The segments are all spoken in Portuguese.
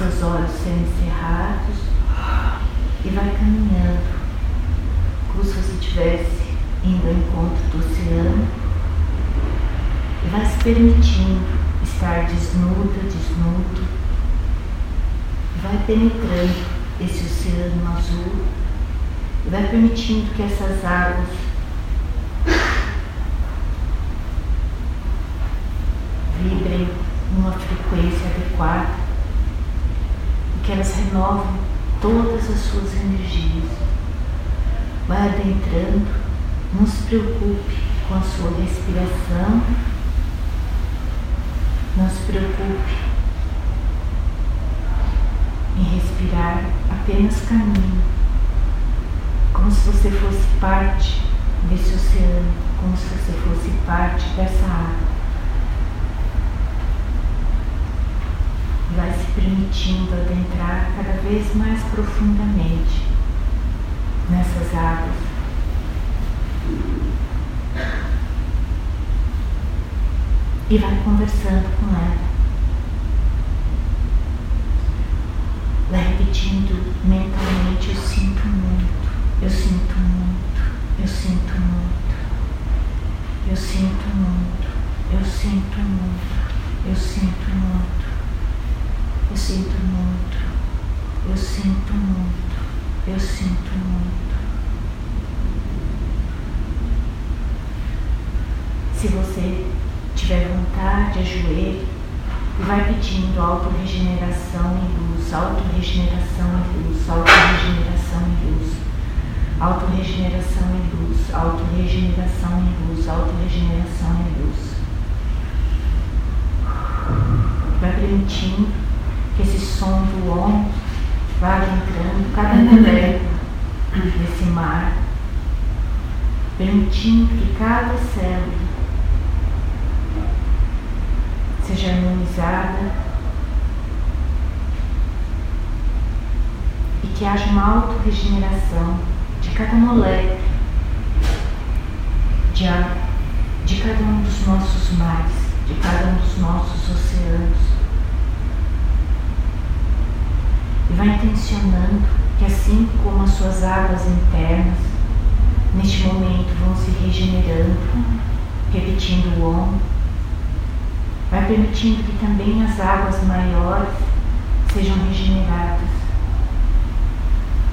seus olhos semicerrados e vai caminhando como se você estivesse indo ao encontro do oceano. E vai se permitindo estar desnuda, desnudo. Vai penetrando esse oceano azul. E vai permitindo que essas águas vibrem numa frequência adequada que elas renovem todas as suas energias. Vai adentrando, não se preocupe com a sua respiração, não se preocupe em respirar, apenas caminhe, como se você fosse parte desse oceano, como se você fosse parte dessa água. Vai se permitindo adentrar cada vez mais profundamente nessas águas. E vai conversando com ela. Vai repetindo mentalmente: Eu sinto muito, eu sinto muito, eu sinto muito, eu sinto muito, eu sinto muito, eu sinto muito. Eu sinto muito, eu sinto muito, eu sinto muito. Se você tiver vontade, ajoelhe e vai pedindo auto-regeneração e luz, auto-regeneração e luz, auto-regeneração e luz, auto-regeneração e luz, auto-regeneração e luz, auto-regeneração e luz. Vai permitindo esse som do Om vá entrando cada molécula desse mar, permitindo que cada célula seja harmonizada e que haja uma auto-regeneração de cada molécula de de cada um dos nossos mares, de cada um dos nossos oceanos. E vai intencionando que assim como as suas águas internas neste momento vão se regenerando, repetindo o Om, vai permitindo que também as águas maiores sejam regeneradas.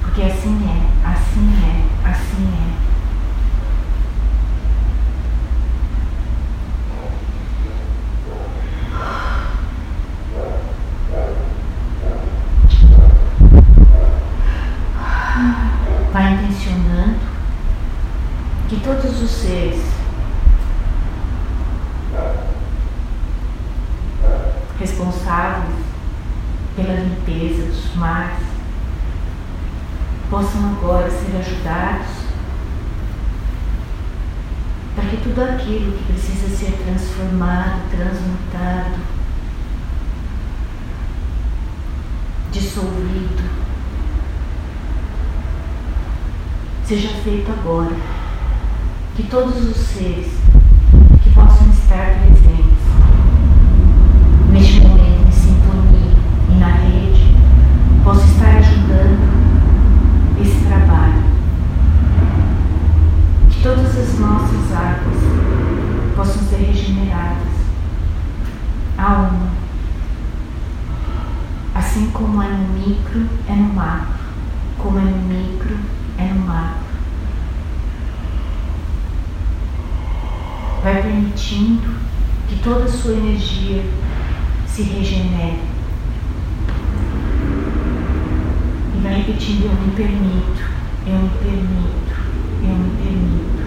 Porque assim é, assim é, assim é. todos os seres responsáveis pela mares possam agora ser ajudados para que tudo aquilo que precisa ser transformado, transmutado, dissolvido, seja feito agora. Que todos os seres que possam estar presentes neste momento em sintonia e na rede possam estar ajudando esse trabalho. Que todas as nossas águas possam ser regeneradas a uma. Assim como é no micro, é no macro. Como é no micro, é no macro. vai permitindo que toda a sua energia se regenere. E vai repetindo: Eu me permito, eu me permito, eu me permito.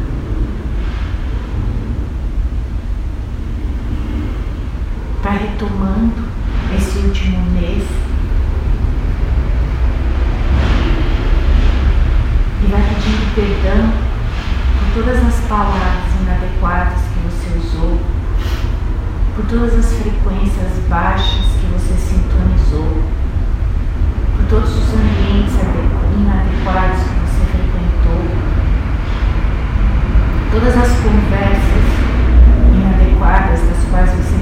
Vai retomando esse último mês. E vai pedindo perdão por todas as palavras inadequadas você usou, por todas as frequências baixas que você sintonizou, por todos os ambientes inadequados que você frequentou, todas as conversas inadequadas das quais você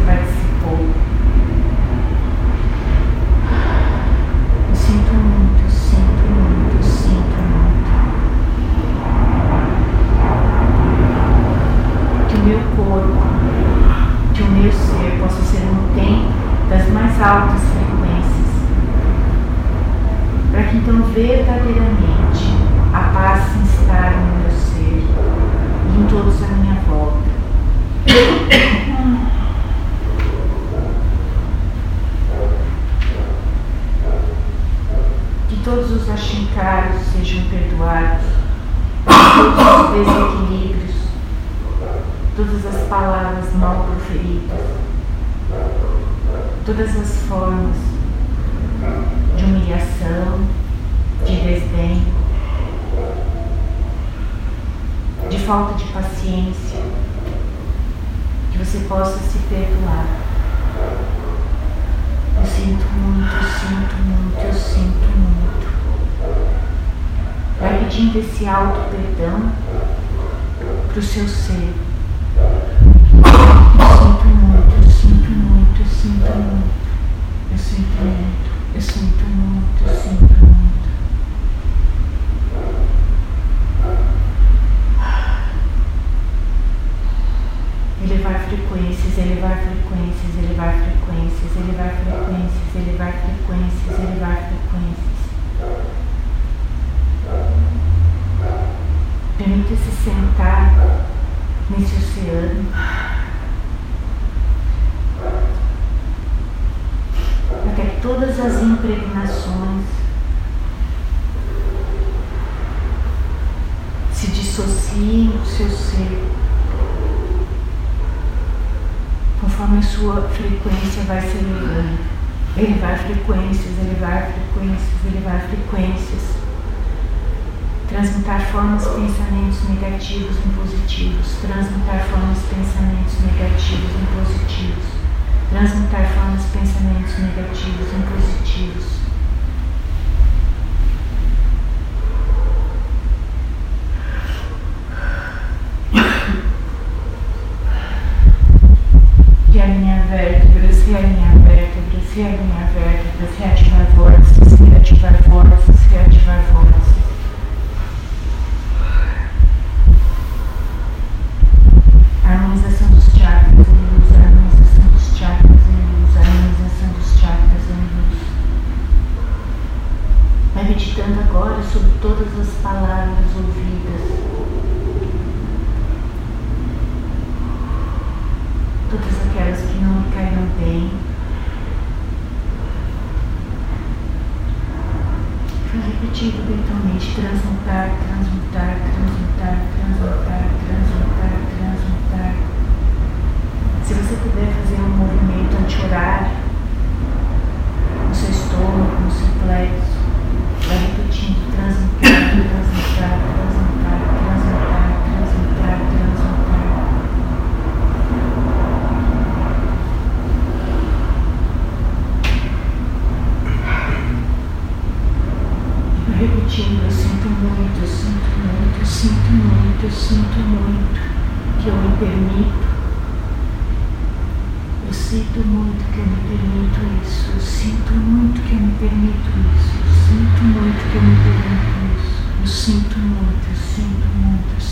pedindo esse alto perdão para o seu ser. Eu sinto muito, eu sinto muito, eu sinto muito, eu sinto muito, eu sinto muito, eu sinto muito. elevar frequências, elevar frequências, elevar frequências, elevar frequências, elevar frequências, elevar frequências. habitar nesse oceano. Até que todas as impregnações se dissociem do seu ser, conforme a sua frequência vai se elevando. Elevar frequências, elevar frequências, elevar frequências transmutar formas pensamentos negativos em positivos, transmutar formas pensamentos negativos em positivos, transmutar formas pensamentos negativos em positivos. E a linha vértebras, e a linha vértebras, e a linha vértebras, e a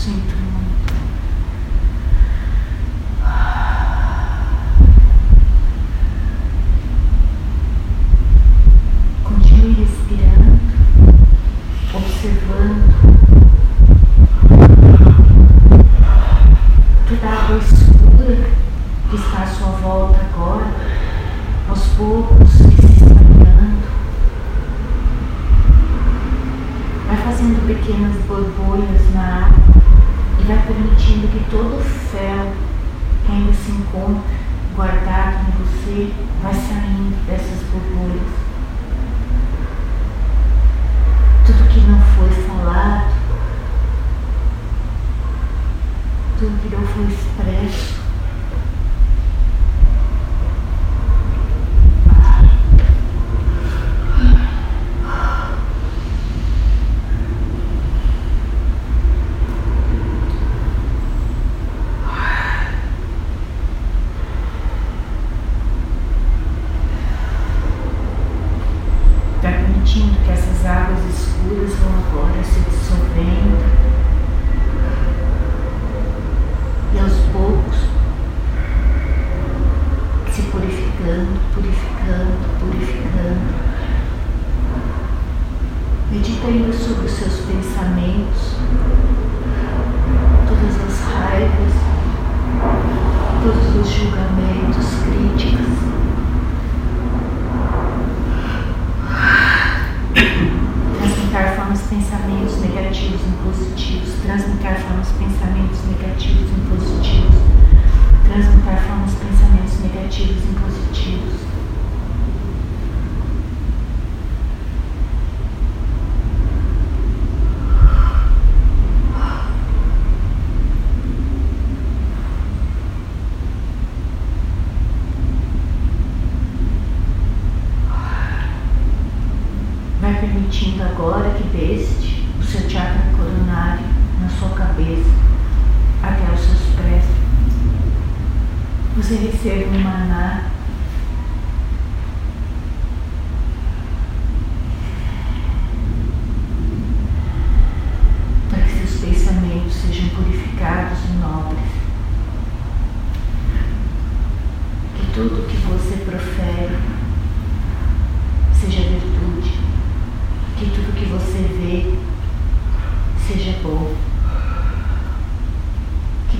person águas escuras vão agora se dissolvendo.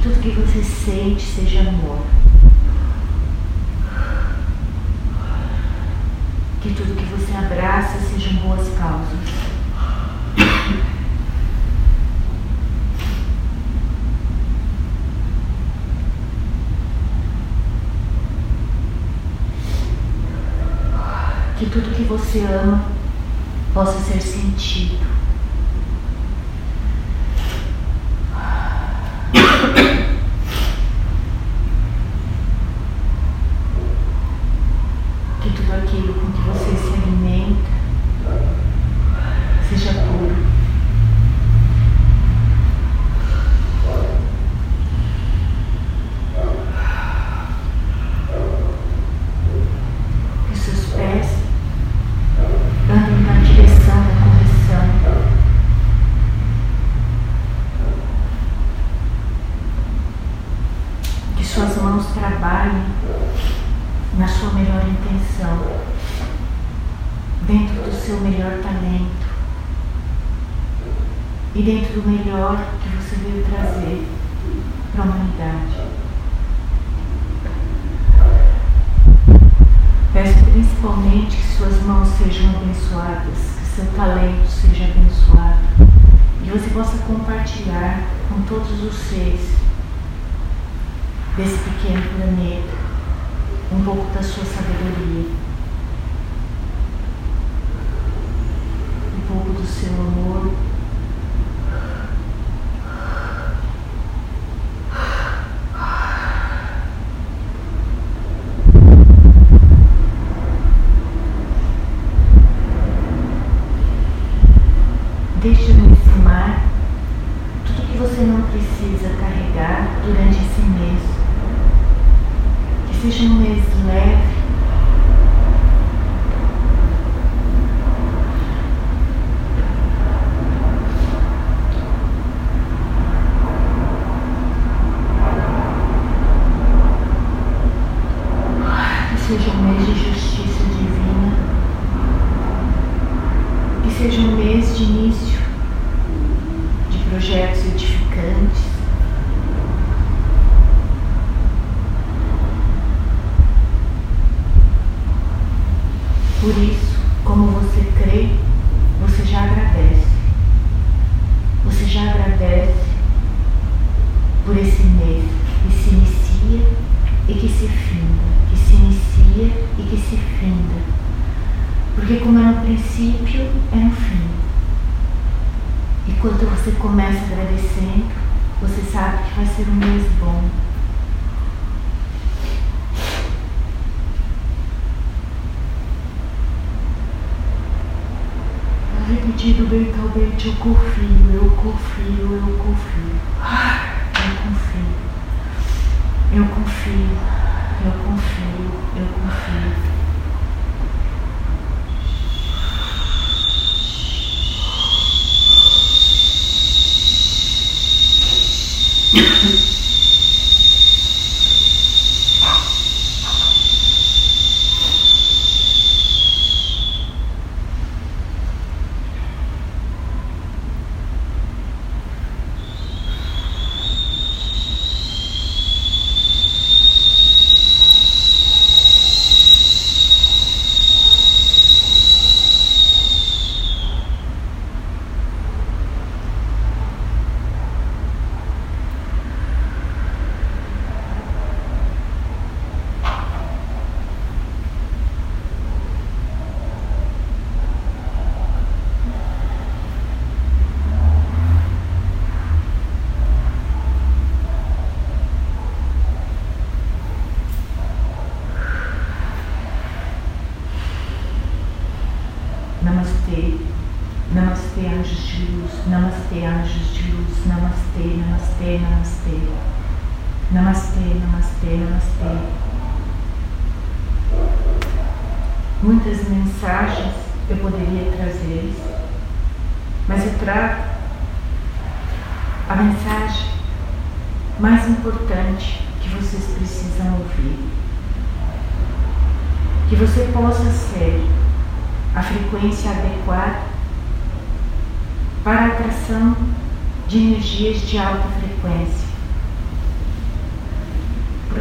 tudo que você sente seja amor. Que tudo que você abraça sejam boas causas. Que tudo que você ama possa ser sentido.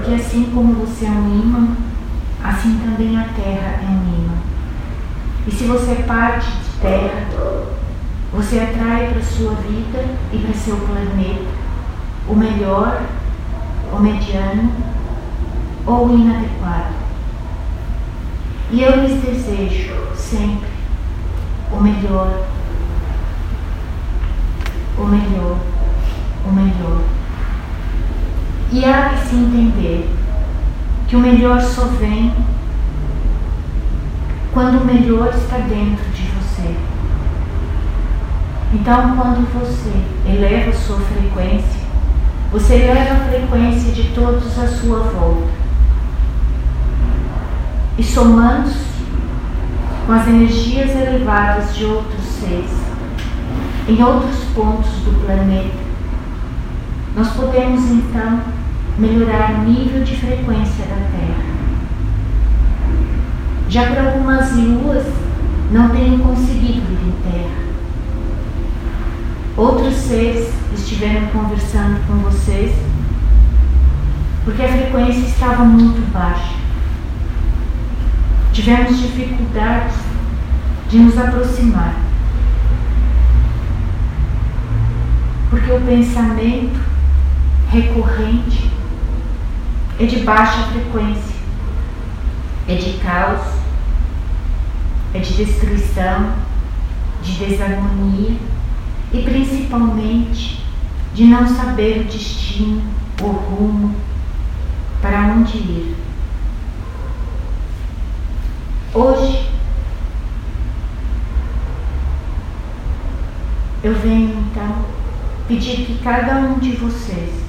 Porque assim como você é um assim também a Terra é um. E se você é parte de Terra, você atrai para a sua vida e para seu planeta o melhor, o mediano ou o inadequado. E eu lhes desejo sempre o melhor, o melhor, o melhor. E há que se entender que o melhor só vem quando o melhor está dentro de você. Então, quando você eleva a sua frequência, você eleva a frequência de todos à sua volta. E somando-se com as energias elevadas de outros seres, em outros pontos do planeta, nós podemos então melhorar o nível de frequência da Terra. Já para algumas luas não tenham conseguido vir em Terra. Outros seres estiveram conversando com vocês porque a frequência estava muito baixa. Tivemos dificuldades de nos aproximar. Porque o pensamento recorrente é de baixa frequência, é de caos, é de destruição, de desarmonia e principalmente de não saber o destino, o rumo, para onde ir. Hoje eu venho então pedir que cada um de vocês,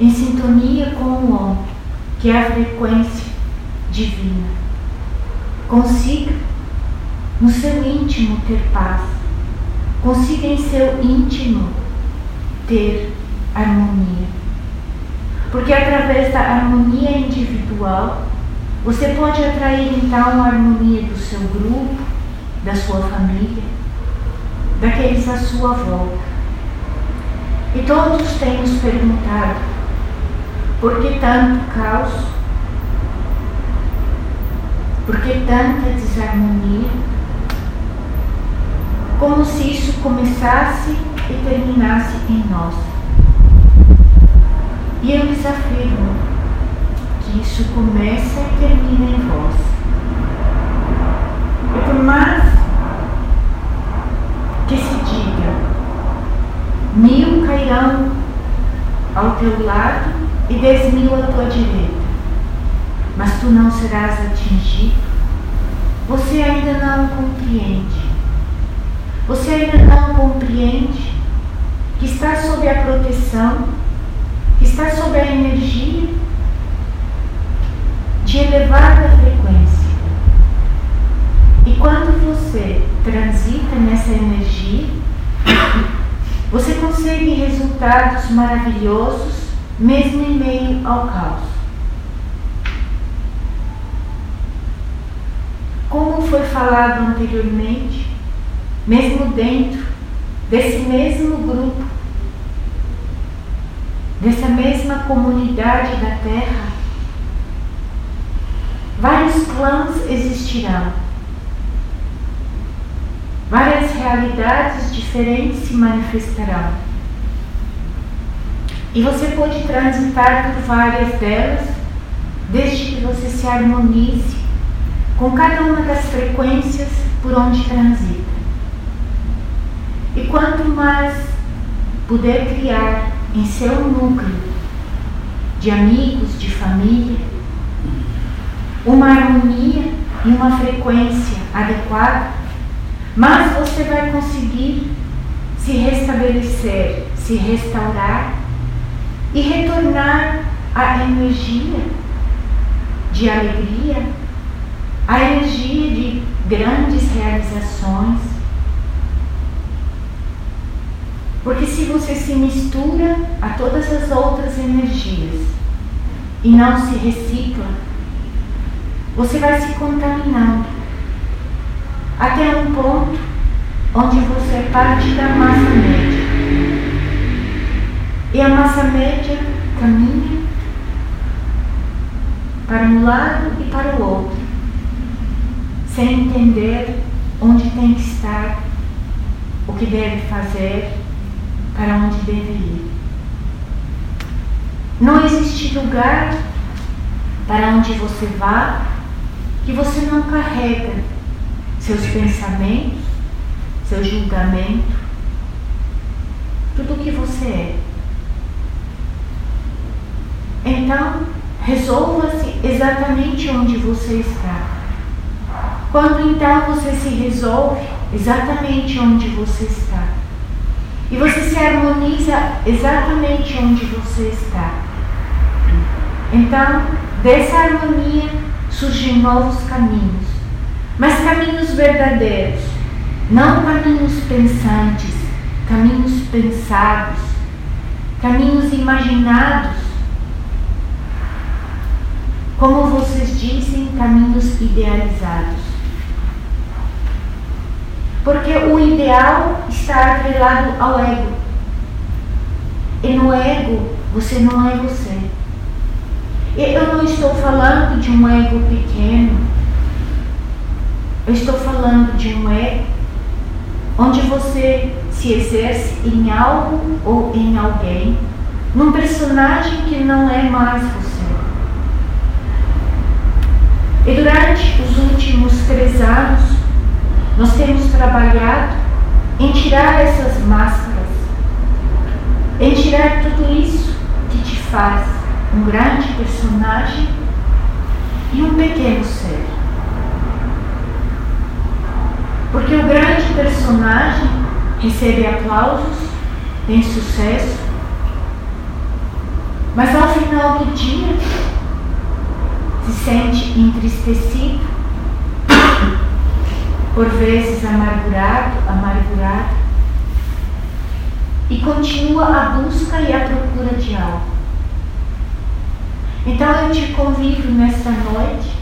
em sintonia com o homem, que é a frequência divina, consiga no seu íntimo ter paz, consiga em seu íntimo ter harmonia. Porque através da harmonia individual, você pode atrair então a harmonia do seu grupo, da sua família, daqueles à sua volta. E todos têm nos perguntado por que tanto caos? Por que tanta desarmonia? Como se isso começasse e terminasse em nós. E eu lhes afirmo que isso começa e termina em vós. E por mais que se diga, mil cairão ao teu lado e dez mil à tua direita, mas tu não serás atingido, você ainda não compreende. Você ainda não compreende que está sob a proteção, que está sob a energia de elevada frequência. E quando você transita nessa energia, você consegue resultados maravilhosos, mesmo em meio ao caos. Como foi falado anteriormente, mesmo dentro desse mesmo grupo, dessa mesma comunidade da Terra, vários clãs existirão. Várias realidades diferentes se manifestarão. E você pode transitar por várias delas, desde que você se harmonize com cada uma das frequências por onde transita. E quanto mais puder criar em seu núcleo de amigos, de família, uma harmonia e uma frequência adequada, Mas você vai conseguir se restabelecer, se restaurar e retornar à energia de alegria, à energia de grandes realizações. Porque se você se mistura a todas as outras energias e não se recicla, você vai se contaminando até um ponto onde você é parte da massa média. E a massa média caminha para um lado e para o outro, sem entender onde tem que estar, o que deve fazer, para onde deve ir. Não existe lugar para onde você vá que você não carrega seus pensamentos, seu julgamento, tudo o que você é. Então, resolva-se exatamente onde você está. Quando então você se resolve exatamente onde você está, e você se harmoniza exatamente onde você está, então dessa harmonia surgem novos caminhos, mas caminhos verdadeiros, não caminhos pensantes, caminhos pensados, caminhos imaginados, como vocês dizem, caminhos idealizados. Porque o ideal está atrelado ao ego. E no ego, você não é você. Eu não estou falando de um ego pequeno. Eu estou falando de um ego onde você se exerce em algo ou em alguém, num personagem que não é mais você. E durante os últimos três anos, nós temos trabalhado em tirar essas máscaras, em tirar tudo isso que te faz um grande personagem e um pequeno ser. Porque o grande personagem recebe aplausos, tem sucesso, mas ao final do dia se sente entristecido, por vezes amargurado, amargurado, e continua a busca e a procura de algo. Então eu te convido nesta noite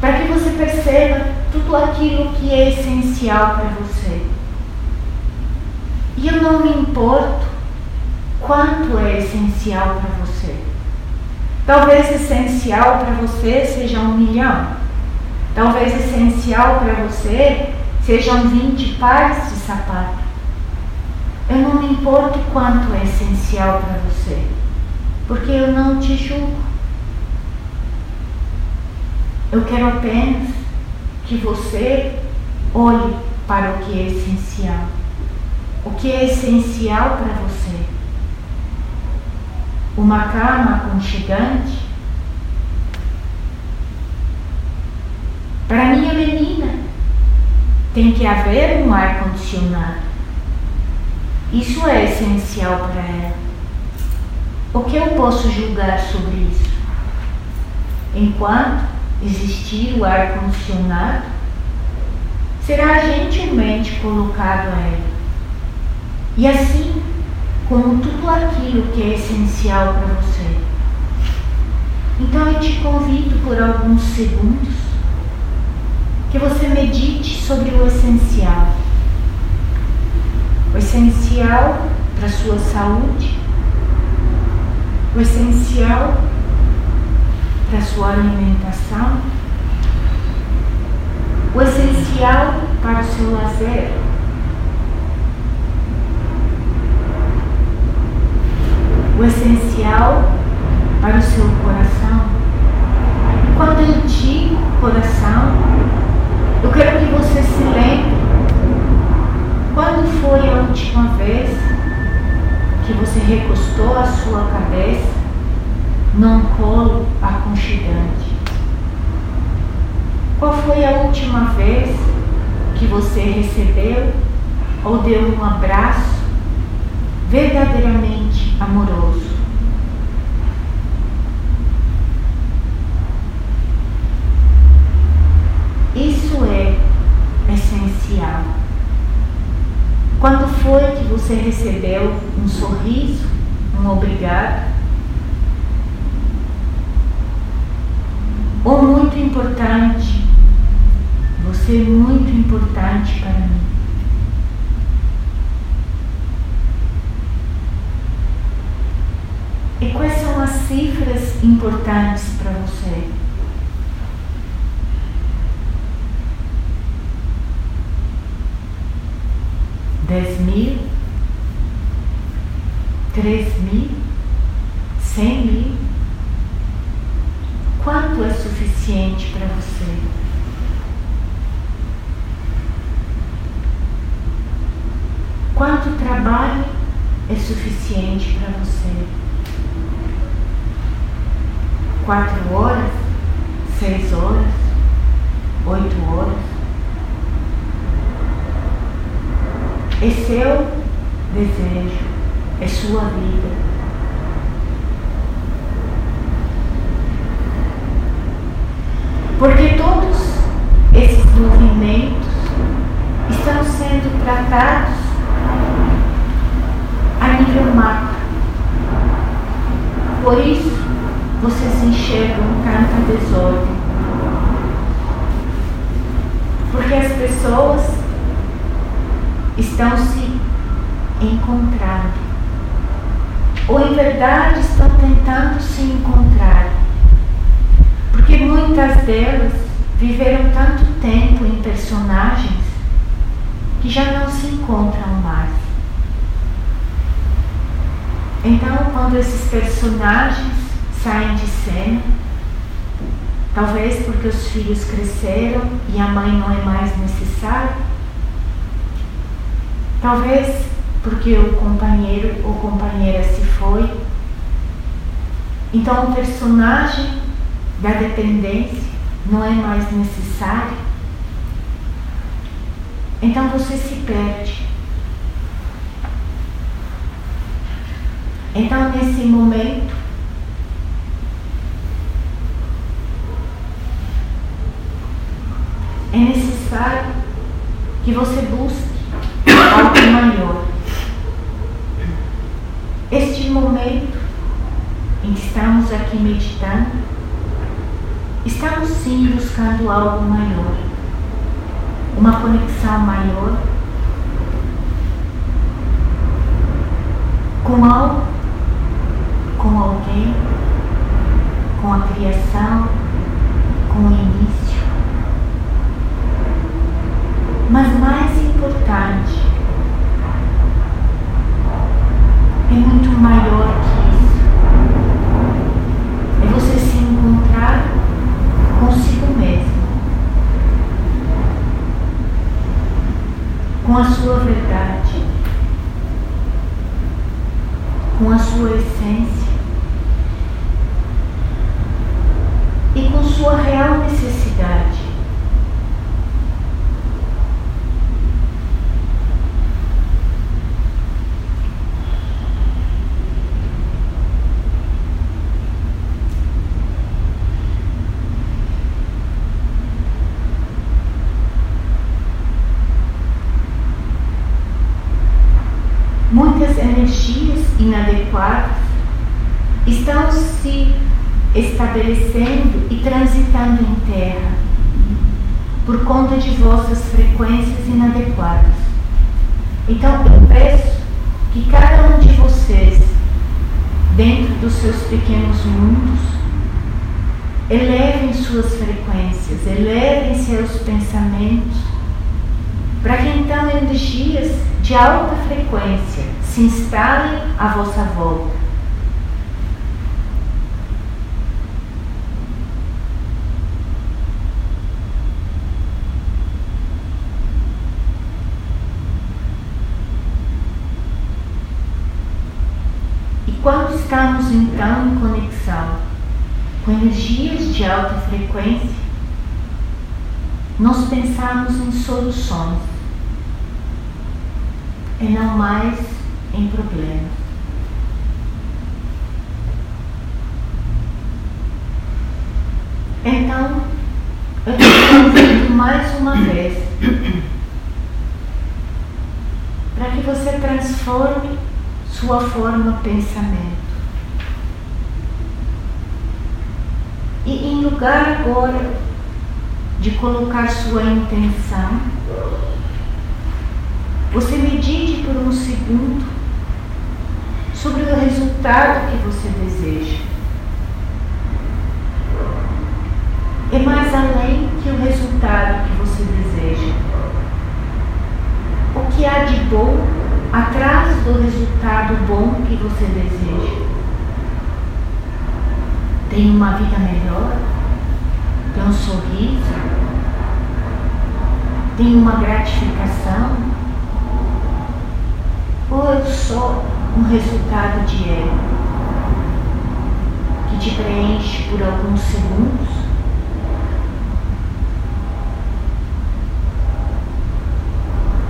para que você perceba tudo aquilo que é essencial para você. E eu não me importo quanto é essencial para você. Talvez essencial para você seja um milhão. Talvez essencial para você sejam 20 pares de sapato. Eu não me importo quanto é essencial para você porque eu não te julgo. Eu quero apenas que você olhe para o que é essencial. O que é essencial para você? Uma cama aconchegante? Para minha menina, tem que haver um ar-condicionado. Isso é essencial para ela. O que eu posso julgar sobre isso? Enquanto existir o ar-condicionado, será gentilmente colocado a ela. E assim, como tudo aquilo que é essencial para você. Então eu te convido por alguns segundos que você medite sobre o essencial. O essencial para a sua saúde, o essencial para a sua alimentação, o essencial para o seu lazer. Essencial para o seu coração. Quando eu digo coração, eu quero que você se lembre quando foi a última vez que você recostou a sua cabeça num colo aconchegante? Qual foi a última vez que você recebeu ou deu um abraço verdadeiramente amoroso? Isso é essencial. Quando foi que você recebeu um sorriso, um obrigado? Ou muito importante, você é muito importante para mim. E quais são as cifras importantes para você? Dez mil? Três mil? Cem mil? Quanto é suficiente para você? Quanto trabalho é suficiente para você? Quatro horas? Seis horas? Oito horas? É seu desejo, é sua vida. Porque todos esses movimentos estão sendo tratados a nível macro. Por isso, vocês enxergam tanta desordem. Porque as pessoas estão se encontrando. Ou em verdade estão tentando se encontrar. Porque muitas delas viveram tanto tempo em personagens que já não se encontram mais. Então, quando esses personagens saem de cena, talvez porque os filhos cresceram e a mãe não é mais necessária, talvez porque o companheiro ou companheira se foi. Então, o personagem da dependência não é mais necessário. Então você se perde. Então, nesse momento, é necessário que você busque algo maior. Este momento em que estamos aqui meditando, estamos sim buscando algo maior, uma conexão maior com algo, com alguém, com a criação, com o início. Mas mais importante, é muito maior que isso. É você se encontrar consigo mesmo, com a sua verdade, com a sua essência e com sua real necessidade. Muitas energias inadequadas estão se estabelecendo e transitando em terra por conta de vossas frequências inadequadas. Então eu peço que cada um de vocês, dentro dos seus pequenos mundos, elevem suas frequências, elevem seus pensamentos, para que então energias de alta frequência se instalem à vossa volta. E quando estamos então em conexão com energias de alta frequência, nós pensamos em soluções e não mais em problemas. Então, eu estou mais uma vez para que você transforme sua forma de pensamento. E em lugar agora de colocar sua intenção, você medite por um segundo sobre o resultado que você deseja. É mais além que o resultado que você deseja. O que há de bom atrás do resultado bom que você deseja? Tem uma vida melhor? Tem um sorriso? Tem uma gratificação? Ou é só um resultado de ego que te preenche por alguns segundos?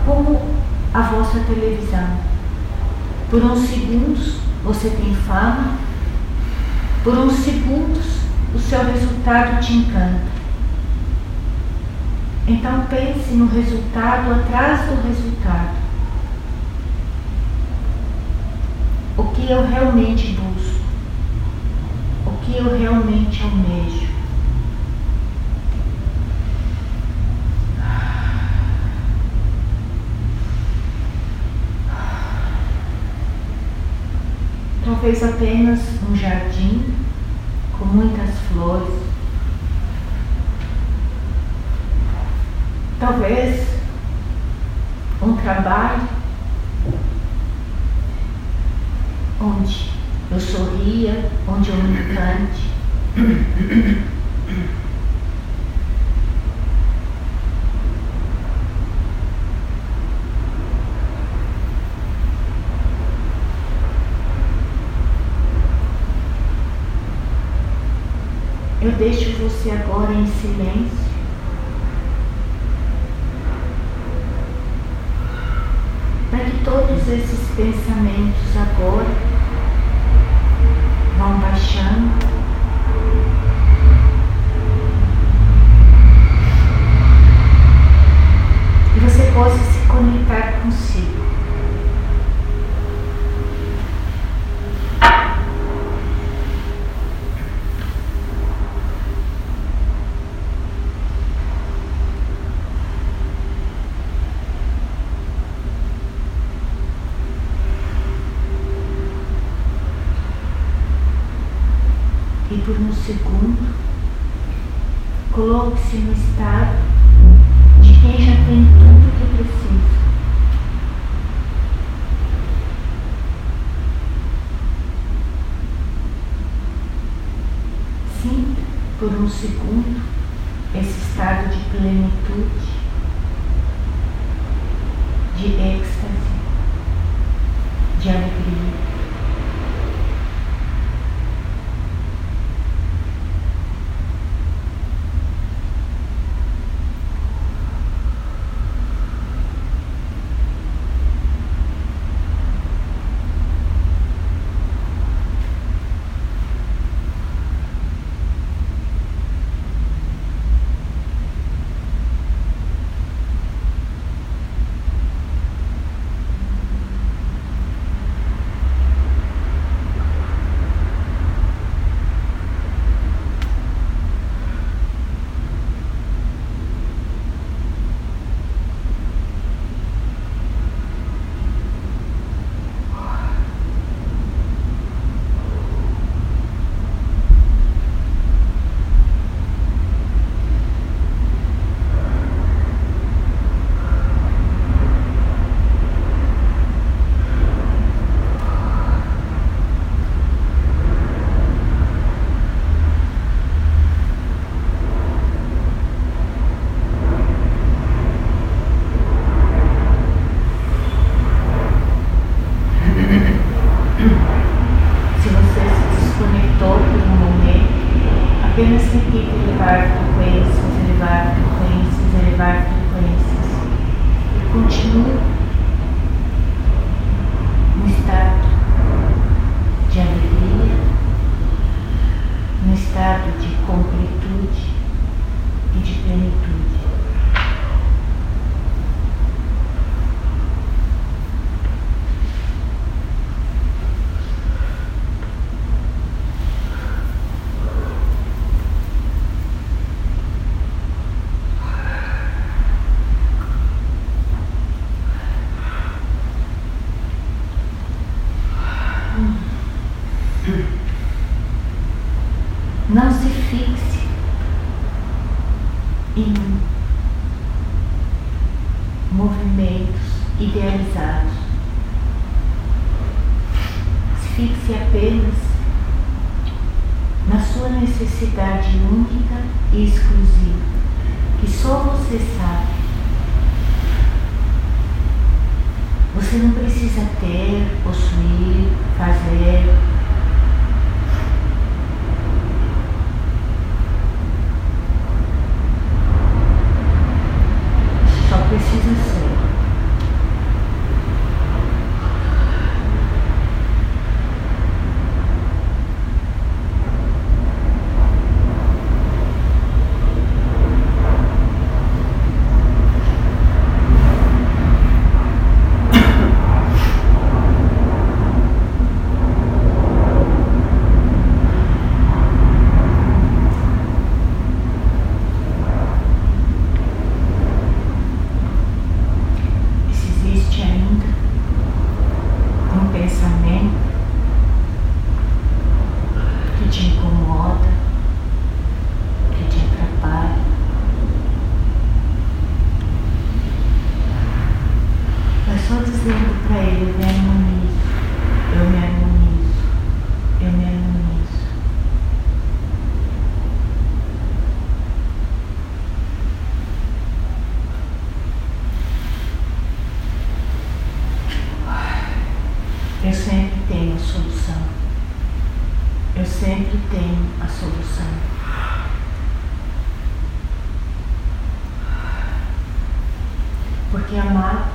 Como a vossa televisão. Por uns segundos você tem fama, por uns segundos o seu resultado te encanta. Então pense no resultado atrás do resultado. O que eu realmente busco? O que eu realmente almejo? Talvez apenas um jardim com muitas flores. Talvez um trabalho onde eu sorria, onde eu me encante. Eu deixo você agora em silêncio. Para que todos esses pensamentos agora vão baixando. E você possa se conectar consigo. 嗯。sempre tem a solução. Porque amar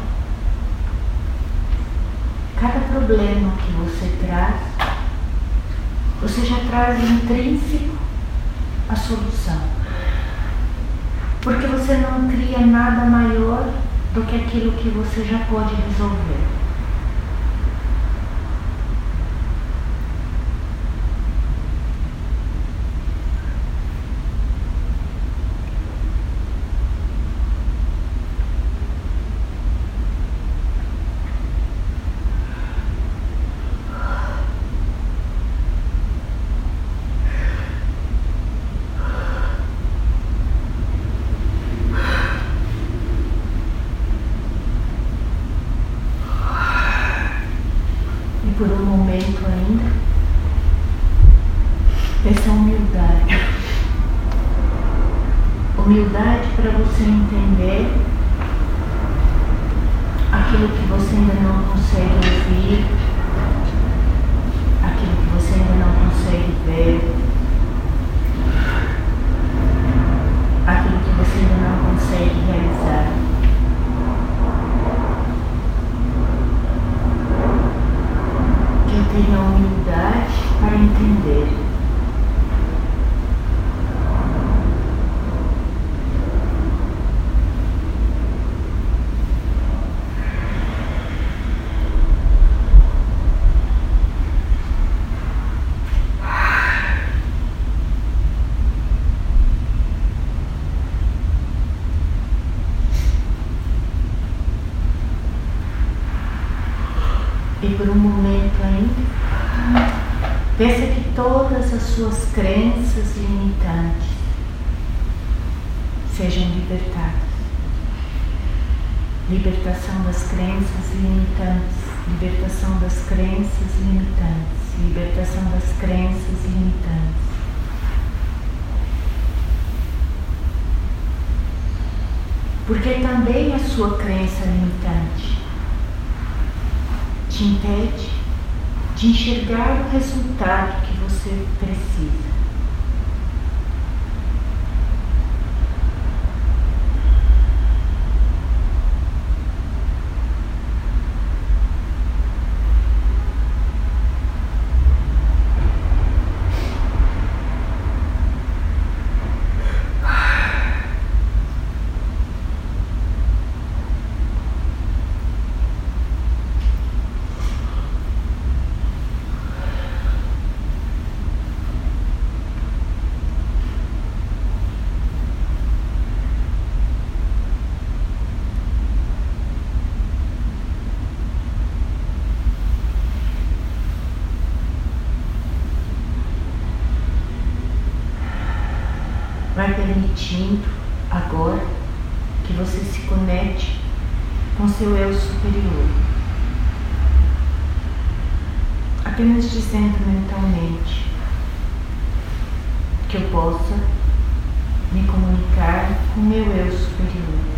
cada problema que você traz, você já traz intrínseco a solução. Porque você não cria nada maior do que aquilo que você já pode resolver. libertação das crenças limitantes, libertação das crenças limitantes, libertação das crenças limitantes. Porque também a sua crença limitante te impede de enxergar o resultado que você precisa. pedindo agora que você se conecte com seu eu superior. Apenas dizendo mentalmente que eu possa me comunicar com meu eu superior.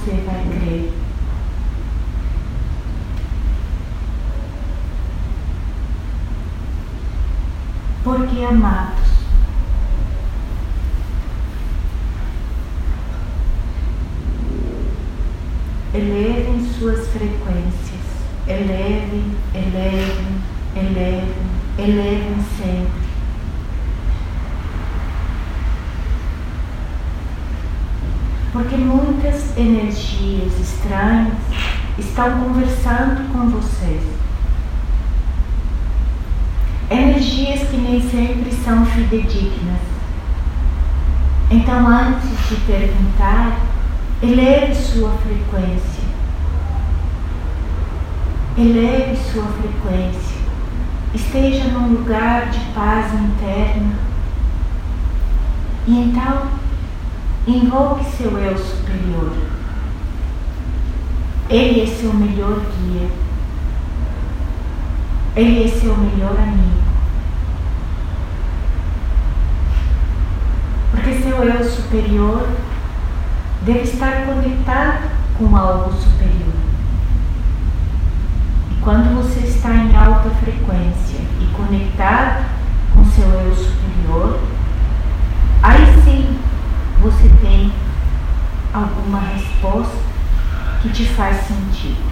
você vai crer. Porque amado, estão conversando com vocês. Energias que nem sempre são fidedignas. Então, antes de perguntar, eleve sua frequência. Eleve sua frequência. Esteja num lugar de paz interna. E então, invoque seu eu superior. Ele é seu melhor guia. Ele é seu melhor amigo. Porque seu eu superior deve estar conectado com algo superior. E quando você está em alta frequência e conectado com seu eu superior, aí sim você tem alguma resposta que te faz sentido.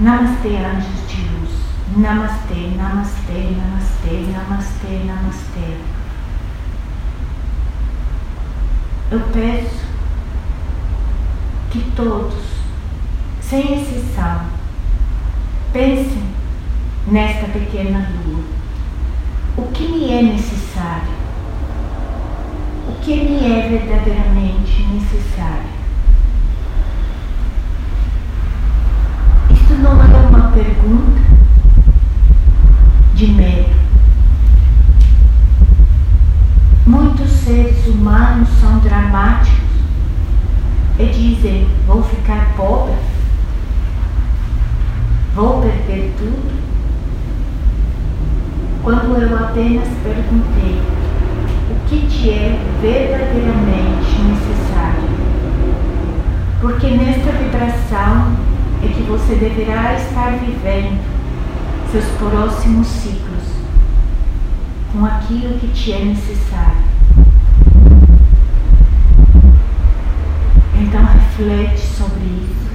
Namastê, anjos de luz. Namastê, namastê, namastê, namastê, namastê. Eu peço que todos, sem exceção, pensem nesta pequena lua. O que me é necessário? Que me é verdadeiramente necessário. Isto não é uma pergunta de medo. Muitos seres humanos são dramáticos e dizem: vou ficar pobre, vou perder tudo. Quando eu apenas perguntei que te é verdadeiramente necessário. Porque nesta vibração é que você deverá estar vivendo seus próximos ciclos com aquilo que te é necessário. Então reflete sobre isso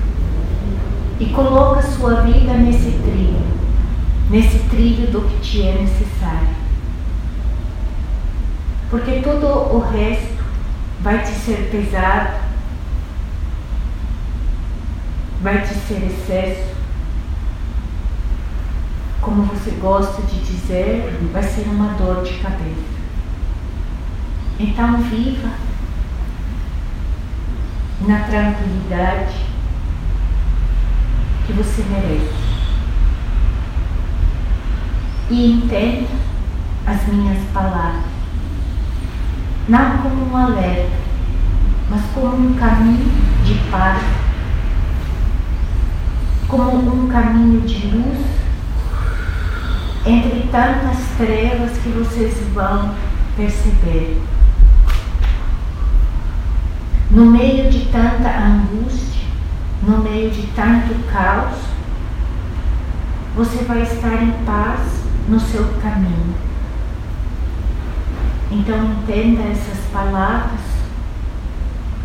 e coloca sua vida nesse trilho, nesse trilho do que te é necessário porque todo o resto vai te ser pesado, vai te ser excesso. Como você gosta de dizer, vai ser uma dor de cabeça. Então, viva na tranquilidade que você merece. E entenda as minhas palavras não como um alerta, mas como um caminho de paz, como um caminho de luz entre tantas trevas que vocês vão perceber. No meio de tanta angústia, no meio de tanto caos, você vai estar em paz no seu caminho. Então entenda essas palavras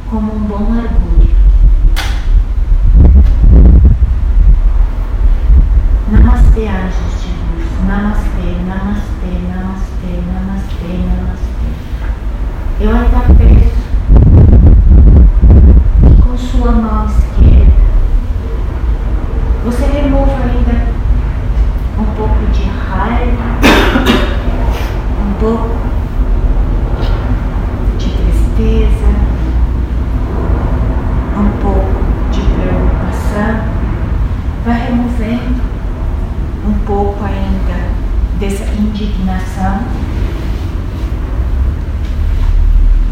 como um bom orgulho. Namastê, anjos de luz. Namastê, namastê, namastê, namastê, namastê. Eu ainda peço que com sua mão esquerda você remova ainda um pouco de raiva, um pouco tristeza, um pouco de preocupação, vai removendo um pouco ainda dessa indignação,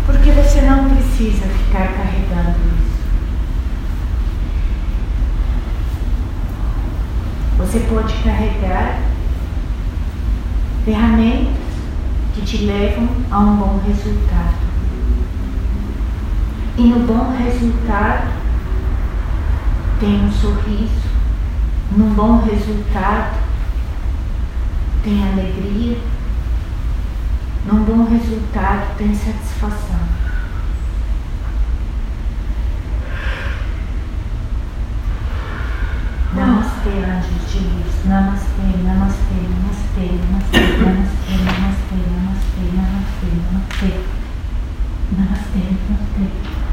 porque você não precisa ficar carregando isso. Você pode carregar ferramentas que te levam a um bom resultado. E no bom resultado tem um sorriso, Num bom resultado, tem alegria. Num bom resultado, tem satisfação. Namastê, anjos de luz. Namastê, namastê, namastê, namastê, namastê, namastê, namastê, namastê, namastê. Namastê, namastê. Que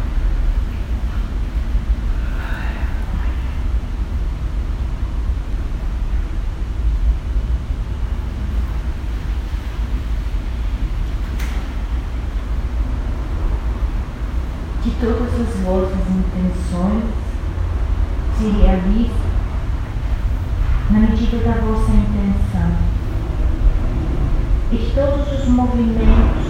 todas as vossas intenções se realizem na medida da vossa intenção. E todos os movimentos